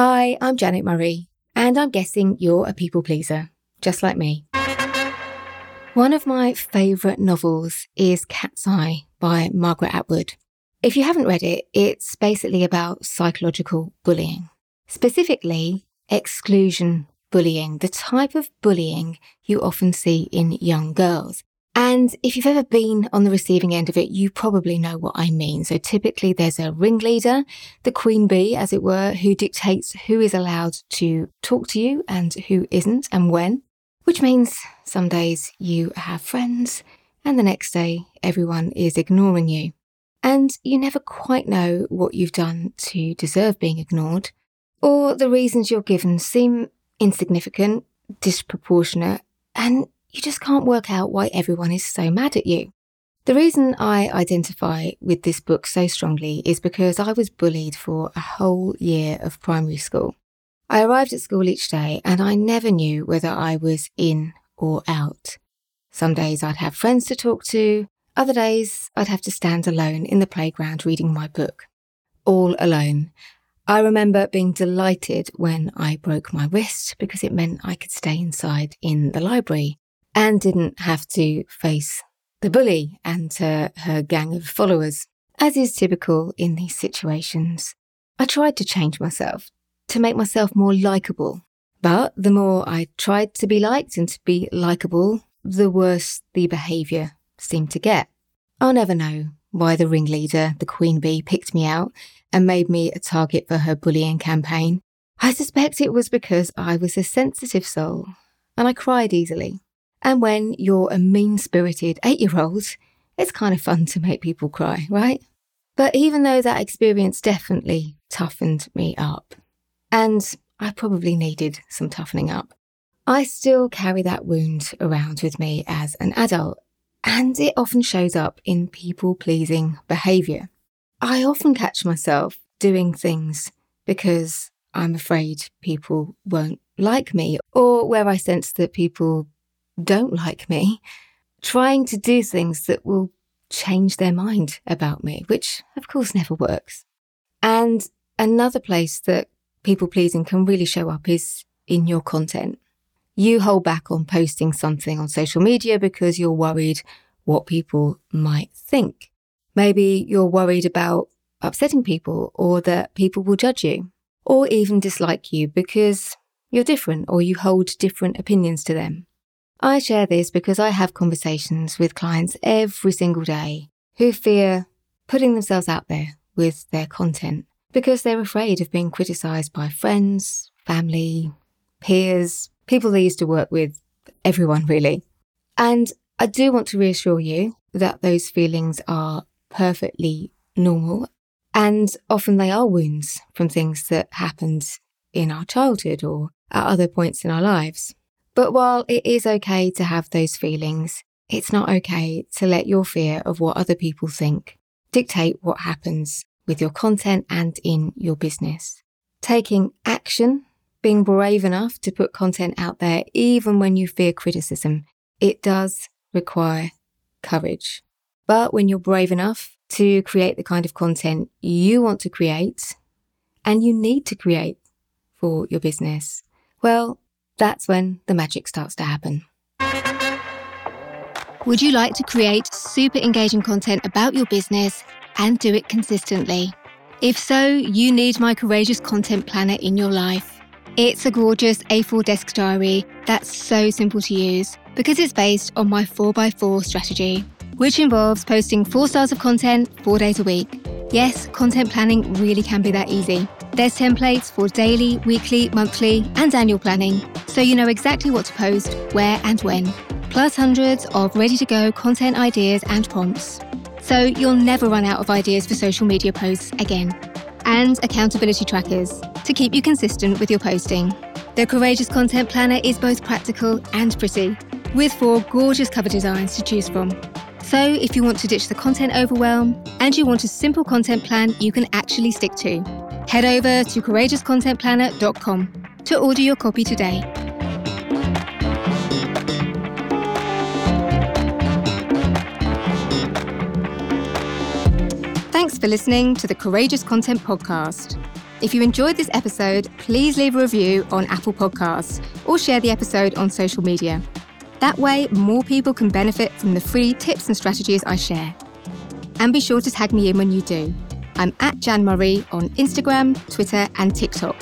Hi, I'm Janet Murray, and I'm guessing you're a people pleaser, just like me. One of my favourite novels is Cat's Eye by Margaret Atwood. If you haven't read it, it's basically about psychological bullying, specifically exclusion bullying, the type of bullying you often see in young girls. And if you've ever been on the receiving end of it, you probably know what I mean. So typically there's a ringleader, the queen bee, as it were, who dictates who is allowed to talk to you and who isn't and when, which means some days you have friends and the next day everyone is ignoring you. And you never quite know what you've done to deserve being ignored, or the reasons you're given seem insignificant, disproportionate, and you just can't work out why everyone is so mad at you. The reason I identify with this book so strongly is because I was bullied for a whole year of primary school. I arrived at school each day and I never knew whether I was in or out. Some days I'd have friends to talk to, other days I'd have to stand alone in the playground reading my book. All alone. I remember being delighted when I broke my wrist because it meant I could stay inside in the library and didn't have to face the bully and her, her gang of followers. As is typical in these situations, I tried to change myself to make myself more likable. But the more I tried to be liked and to be likable, the worse the behaviour seemed to get. I'll never know why the ringleader, the queen bee, picked me out and made me a target for her bullying campaign. I suspect it was because I was a sensitive soul and I cried easily. And when you're a mean spirited eight year old, it's kind of fun to make people cry, right? But even though that experience definitely toughened me up, and I probably needed some toughening up, I still carry that wound around with me as an adult, and it often shows up in people pleasing behaviour. I often catch myself doing things because I'm afraid people won't like me, or where I sense that people don't like me, trying to do things that will change their mind about me, which of course never works. And another place that people pleasing can really show up is in your content. You hold back on posting something on social media because you're worried what people might think. Maybe you're worried about upsetting people or that people will judge you or even dislike you because you're different or you hold different opinions to them. I share this because I have conversations with clients every single day who fear putting themselves out there with their content because they're afraid of being criticized by friends, family, peers, people they used to work with, everyone really. And I do want to reassure you that those feelings are perfectly normal and often they are wounds from things that happened in our childhood or at other points in our lives. But while it is okay to have those feelings, it's not okay to let your fear of what other people think dictate what happens with your content and in your business. Taking action, being brave enough to put content out there, even when you fear criticism, it does require courage. But when you're brave enough to create the kind of content you want to create and you need to create for your business, well, that's when the magic starts to happen. Would you like to create super engaging content about your business and do it consistently? If so, you need my Courageous Content Planner in your life. It's a gorgeous A4 desk diary that's so simple to use because it's based on my 4x4 strategy, which involves posting four styles of content four days a week. Yes, content planning really can be that easy. There's templates for daily, weekly, monthly, and annual planning, so you know exactly what to post, where, and when, plus hundreds of ready to go content ideas and prompts. So you'll never run out of ideas for social media posts again. And accountability trackers to keep you consistent with your posting. The Courageous Content Planner is both practical and pretty, with four gorgeous cover designs to choose from. So, if you want to ditch the content overwhelm and you want a simple content plan you can actually stick to, Head over to courageouscontentplanner.com to order your copy today. For listening to the Courageous Content Podcast. If you enjoyed this episode, please leave a review on Apple Podcasts or share the episode on social media. That way, more people can benefit from the free tips and strategies I share. And be sure to tag me in when you do. I'm at Jan Murray on Instagram, Twitter, and TikTok.